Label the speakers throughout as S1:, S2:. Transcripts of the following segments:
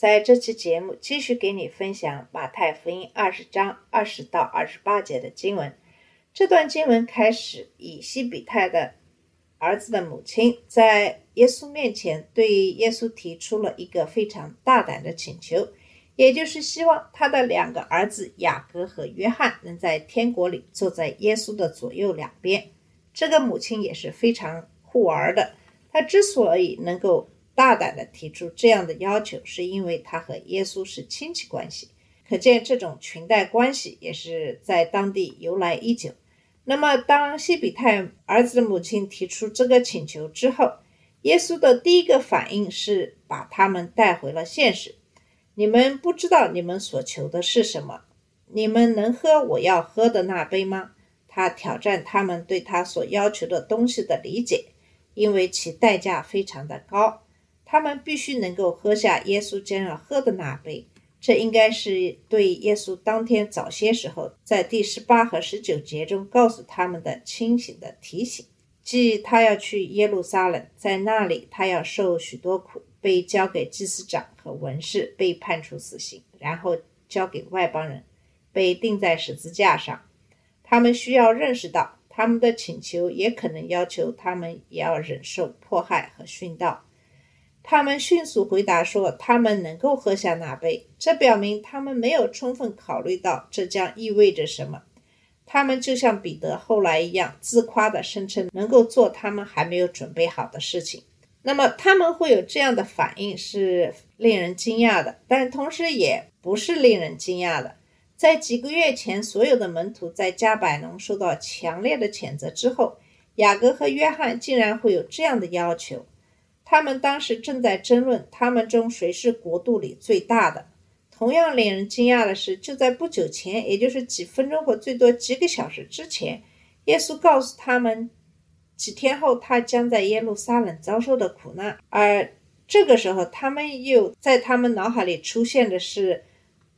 S1: 在这期节目继续给你分享马太福音二十章二十到二十八节的经文。这段经文开始以西比泰的儿子的母亲在耶稣面前对耶稣提出了一个非常大胆的请求，也就是希望他的两个儿子雅各和约翰能在天国里坐在耶稣的左右两边。这个母亲也是非常护儿的，她之所以能够大胆地提出这样的要求，是因为他和耶稣是亲戚关系，可见这种裙带关系也是在当地由来已久。那么，当西比泰儿子的母亲提出这个请求之后，耶稣的第一个反应是把他们带回了现实。你们不知道你们所求的是什么？你们能喝我要喝的那杯吗？他挑战他们对他所要求的东西的理解，因为其代价非常的高。他们必须能够喝下耶稣将要喝的那杯。这应该是对耶稣当天早些时候在第十八和十九节中告诉他们的清醒的提醒，即他要去耶路撒冷，在那里他要受许多苦，被交给祭司长和文士，被判处死刑，然后交给外邦人，被钉在十字架上。他们需要认识到，他们的请求也可能要求他们也要忍受迫害和殉道。他们迅速回答说，他们能够喝下那杯，这表明他们没有充分考虑到这将意味着什么。他们就像彼得后来一样，自夸地声称能够做他们还没有准备好的事情。那么他们会有这样的反应是令人惊讶的，但同时也不是令人惊讶的。在几个月前，所有的门徒在加百农受到强烈的谴责之后，雅各和约翰竟然会有这样的要求。他们当时正在争论他们中谁是国度里最大的。同样令人惊讶的是，就在不久前，也就是几分钟或最多几个小时之前，耶稣告诉他们，几天后他将在耶路撒冷遭受的苦难。而这个时候，他们又在他们脑海里出现的是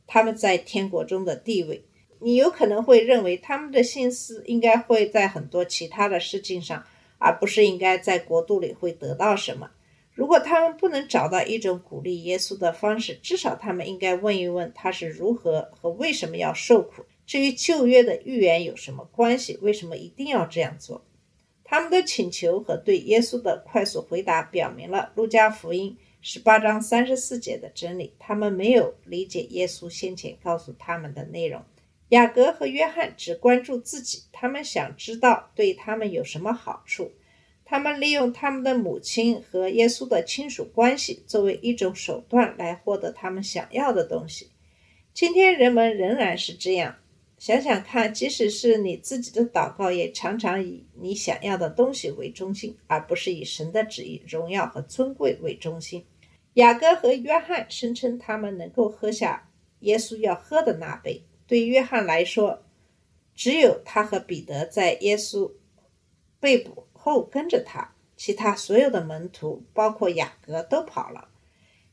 S1: 他们在天国中的地位。你有可能会认为他们的心思应该会在很多其他的事情上，而不是应该在国度里会得到什么。如果他们不能找到一种鼓励耶稣的方式，至少他们应该问一问他是如何和为什么要受苦。至于旧约的预言有什么关系，为什么一定要这样做？他们的请求和对耶稣的快速回答，表明了路加福音十八章三十四节的真理。他们没有理解耶稣先前告诉他们的内容。雅各和约翰只关注自己，他们想知道对他们有什么好处。他们利用他们的母亲和耶稣的亲属关系作为一种手段来获得他们想要的东西。今天人们仍然是这样。想想看，即使是你自己的祷告，也常常以你想要的东西为中心，而不是以神的旨意、荣耀和尊贵为中心。雅各和约翰声称他们能够喝下耶稣要喝的那杯。对约翰来说，只有他和彼得在耶稣被捕后跟着他，其他所有的门徒，包括雅各，都跑了。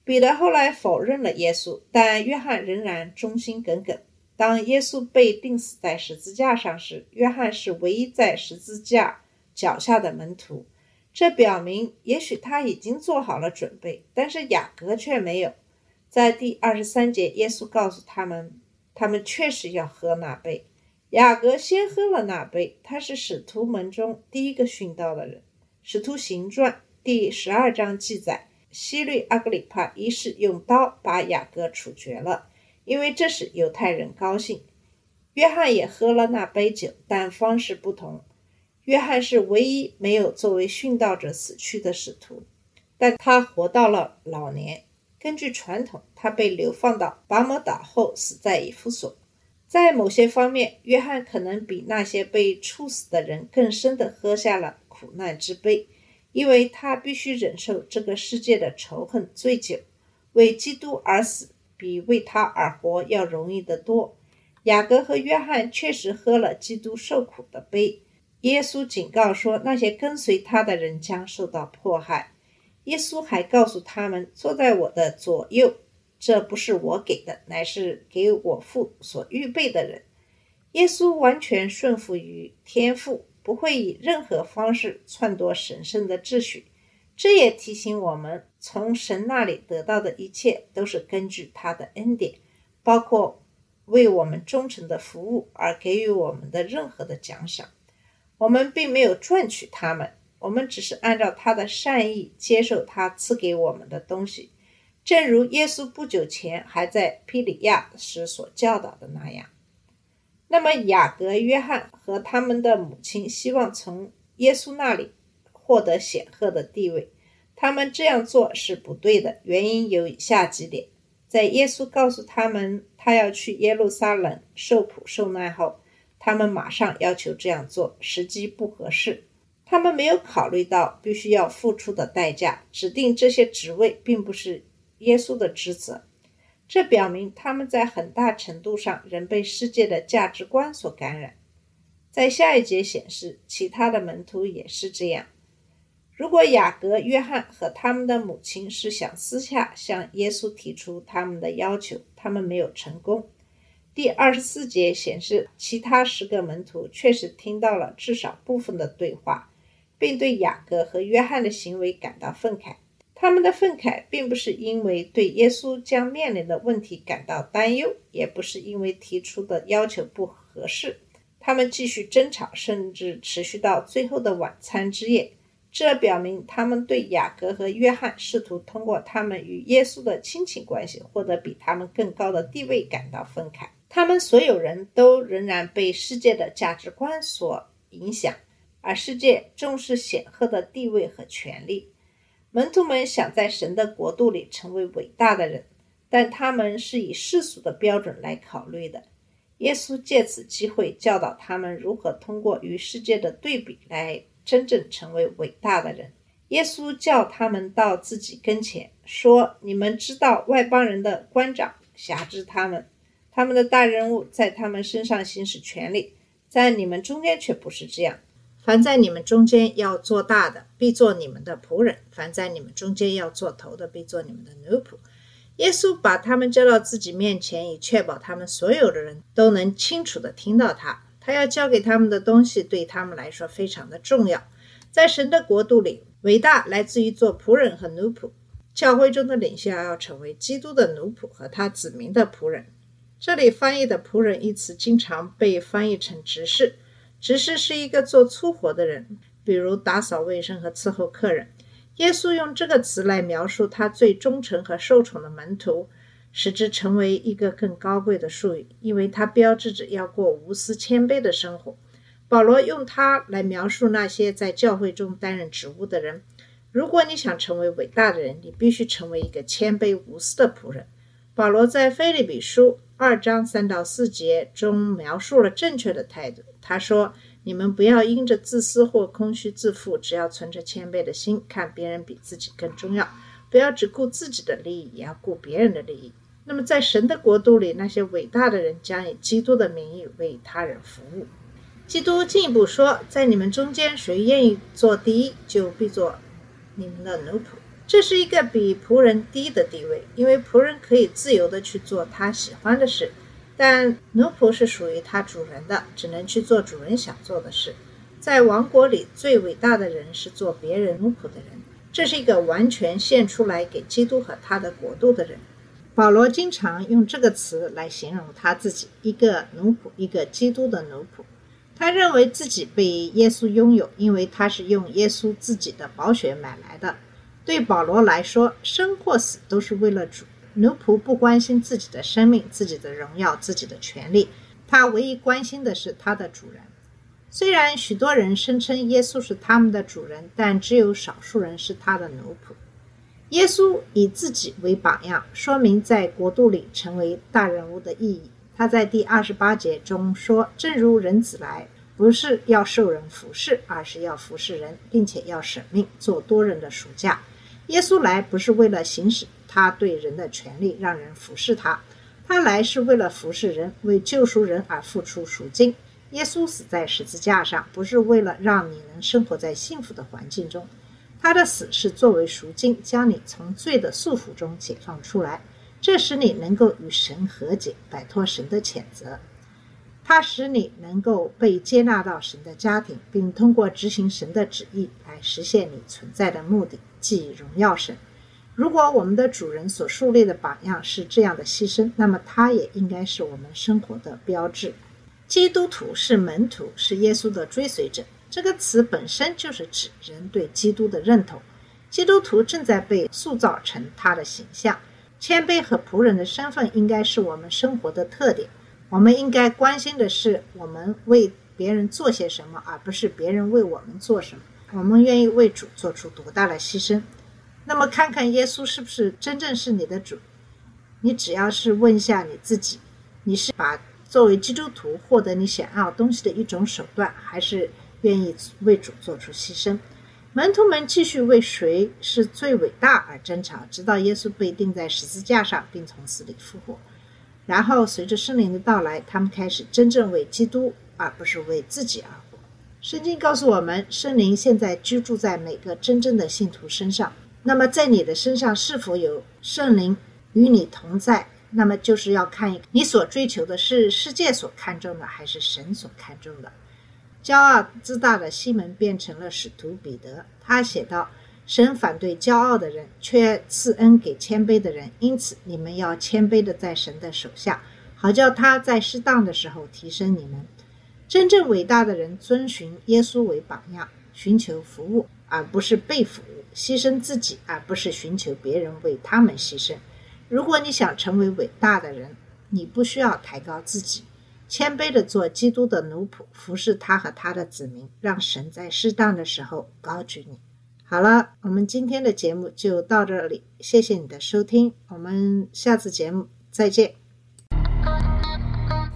S1: 彼得后来否认了耶稣，但约翰仍然忠心耿耿。当耶稣被钉死在十字架上时，约翰是唯一在十字架脚下的门徒。这表明，也许他已经做好了准备，但是雅各却没有。在第二十三节，耶稣告诉他们，他们确实要喝那杯。雅各先喝了那杯，他是使徒们中第一个殉道的人。使徒行传第十二章记载，希律阿格里帕一世用刀把雅各处决了，因为这使犹太人高兴。约翰也喝了那杯酒，但方式不同。约翰是唯一没有作为殉道者死去的使徒，但他活到了老年。根据传统，他被流放到拔摩岛后死在以弗所。在某些方面，约翰可能比那些被处死的人更深地喝下了苦难之杯，因为他必须忍受这个世界的仇恨、醉酒，为基督而死，比为他而活要容易得多。雅各和约翰确实喝了基督受苦的杯。耶稣警告说，那些跟随他的人将受到迫害。耶稣还告诉他们：“坐在我的左右，这不是我给的，乃是给我父所预备的人。”耶稣完全顺服于天父，不会以任何方式篡夺神圣的秩序。这也提醒我们，从神那里得到的一切都是根据他的恩典，包括为我们忠诚的服务而给予我们的任何的奖赏。我们并没有赚取他们，我们只是按照他的善意接受他赐给我们的东西，正如耶稣不久前还在皮里亚时所教导的那样。那么，雅各、约翰和他们的母亲希望从耶稣那里。获得显赫的地位，他们这样做是不对的。原因有以下几点：在耶稣告诉他们他要去耶路撒冷受苦受难后，他们马上要求这样做，时机不合适。他们没有考虑到必须要付出的代价。指定这些职位并不是耶稣的职责，这表明他们在很大程度上仍被世界的价值观所感染。在下一节显示，其他的门徒也是这样。如果雅各、约翰和他们的母亲是想私下向耶稣提出他们的要求，他们没有成功。第二十四节显示，其他十个门徒确实听到了至少部分的对话，并对雅各和约翰的行为感到愤慨。他们的愤慨并不是因为对耶稣将面临的问题感到担忧，也不是因为提出的要求不合适。他们继续争吵，甚至持续到最后的晚餐之夜。这表明他们对雅各和约翰试图通过他们与耶稣的亲情关系获得比他们更高的地位感到愤慨。他们所有人都仍然被世界的价值观所影响，而世界重视显赫的地位和权力。门徒们想在神的国度里成为伟大的人，但他们是以世俗的标准来考虑的。耶稣借此机会教导他们如何通过与世界的对比来。真正成为伟大的人，耶稣叫他们到自己跟前，说：“你们知道外邦人的官长辖制他们，他们的大人物在他们身上行使权力，在你们中间却不是这样。凡在你们中间要做大的，必做你们的仆人；凡在你们中间要做头的，必做你们的奴仆。”耶稣把他们叫到自己面前，以确保他们所有的人都能清楚地听到他。他要教给他们的东西对他们来说非常的重要。在神的国度里，伟大来自于做仆人和奴仆。教会中的领袖要成为基督的奴仆和他子民的仆人。这里翻译的“仆人”一词经常被翻译成执事。执事是一个做粗活的人，比如打扫卫生和伺候客人。耶稣用这个词来描述他最忠诚和受宠的门徒。使之成为一个更高贵的术语，因为它标志着要过无私谦卑的生活。保罗用它来描述那些在教会中担任职务的人。如果你想成为伟大的人，你必须成为一个谦卑无私的仆人。保罗在菲利比书二章三到四节中描述了正确的态度。他说：“你们不要因着自私或空虚自负，只要存着谦卑的心，看别人比自己更重要。不要只顾自己的利益，也要顾别人的利益。”那么，在神的国度里，那些伟大的人将以基督的名义为他人服务。基督进一步说：“在你们中间，谁愿意做第一，就必做你们的奴仆。”这是一个比仆人低的地位，因为仆人可以自由地去做他喜欢的事，但奴仆是属于他主人的，只能去做主人想做的事。在王国里，最伟大的人是做别人奴仆的人。这是一个完全献出来给基督和他的国度的人。保罗经常用这个词来形容他自己：一个奴仆，一个基督的奴仆。他认为自己被耶稣拥有，因为他是用耶稣自己的宝血买来的。对保罗来说，生或死都是为了主。奴仆不关心自己的生命、自己的荣耀、自己的权利，他唯一关心的是他的主人。虽然许多人声称耶稣是他们的主人，但只有少数人是他的奴仆。耶稣以自己为榜样，说明在国度里成为大人物的意义。他在第二十八节中说：“正如人子来，不是要受人服侍，而是要服侍人，并且要舍命做多人的赎价。”耶稣来不是为了行使他对人的权利，让人服侍他，他来是为了服侍人，为救赎人而付出赎金。耶稣死在十字架上，不是为了让你能生活在幸福的环境中，他的死是作为赎金，将你从罪的束缚中解放出来，这使你能够与神和解，摆脱神的谴责。它使你能够被接纳到神的家庭，并通过执行神的旨意实现你存在的目的，即荣耀神。如果我们的主人所树立的榜样是这样的牺牲，那么他也应该是我们生活的标志。基督徒是门徒，是耶稣的追随者。这个词本身就是指人对基督的认同。基督徒正在被塑造成他的形象。谦卑和仆人的身份应该是我们生活的特点。我们应该关心的是，我们为别人做些什么，而不是别人为我们做什么。我们愿意为主做出多大的牺牲？那么，看看耶稣是不是真正是你的主？你只要是问一下你自己：你是把作为基督徒获得你想要东西的一种手段，还是愿意为主做出牺牲？门徒们继续为谁是最伟大而争吵，直到耶稣被钉在十字架上，并从死里复活。然后，随着圣灵的到来，他们开始真正为基督，而不是为自己而活。圣经告诉我们，圣灵现在居住在每个真正的信徒身上。那么，在你的身上是否有圣灵与你同在？那么，就是要看你所追求的是世界所看重的，还是神所看重的。骄傲自大的西门变成了使徒彼得。他写道。神反对骄傲的人，却赐恩给谦卑的人。因此，你们要谦卑的在神的手下，好叫他在适当的时候提升你们。真正伟大的人遵循耶稣为榜样，寻求服务而不是被服务，牺牲自己而不是寻求别人为他们牺牲。如果你想成为伟大的人，你不需要抬高自己，谦卑的做基督的奴仆，服侍他和他的子民，让神在适当的时候高举你。好了，我们今天的节目就到这里，谢谢你的收听，我们下次节目再见。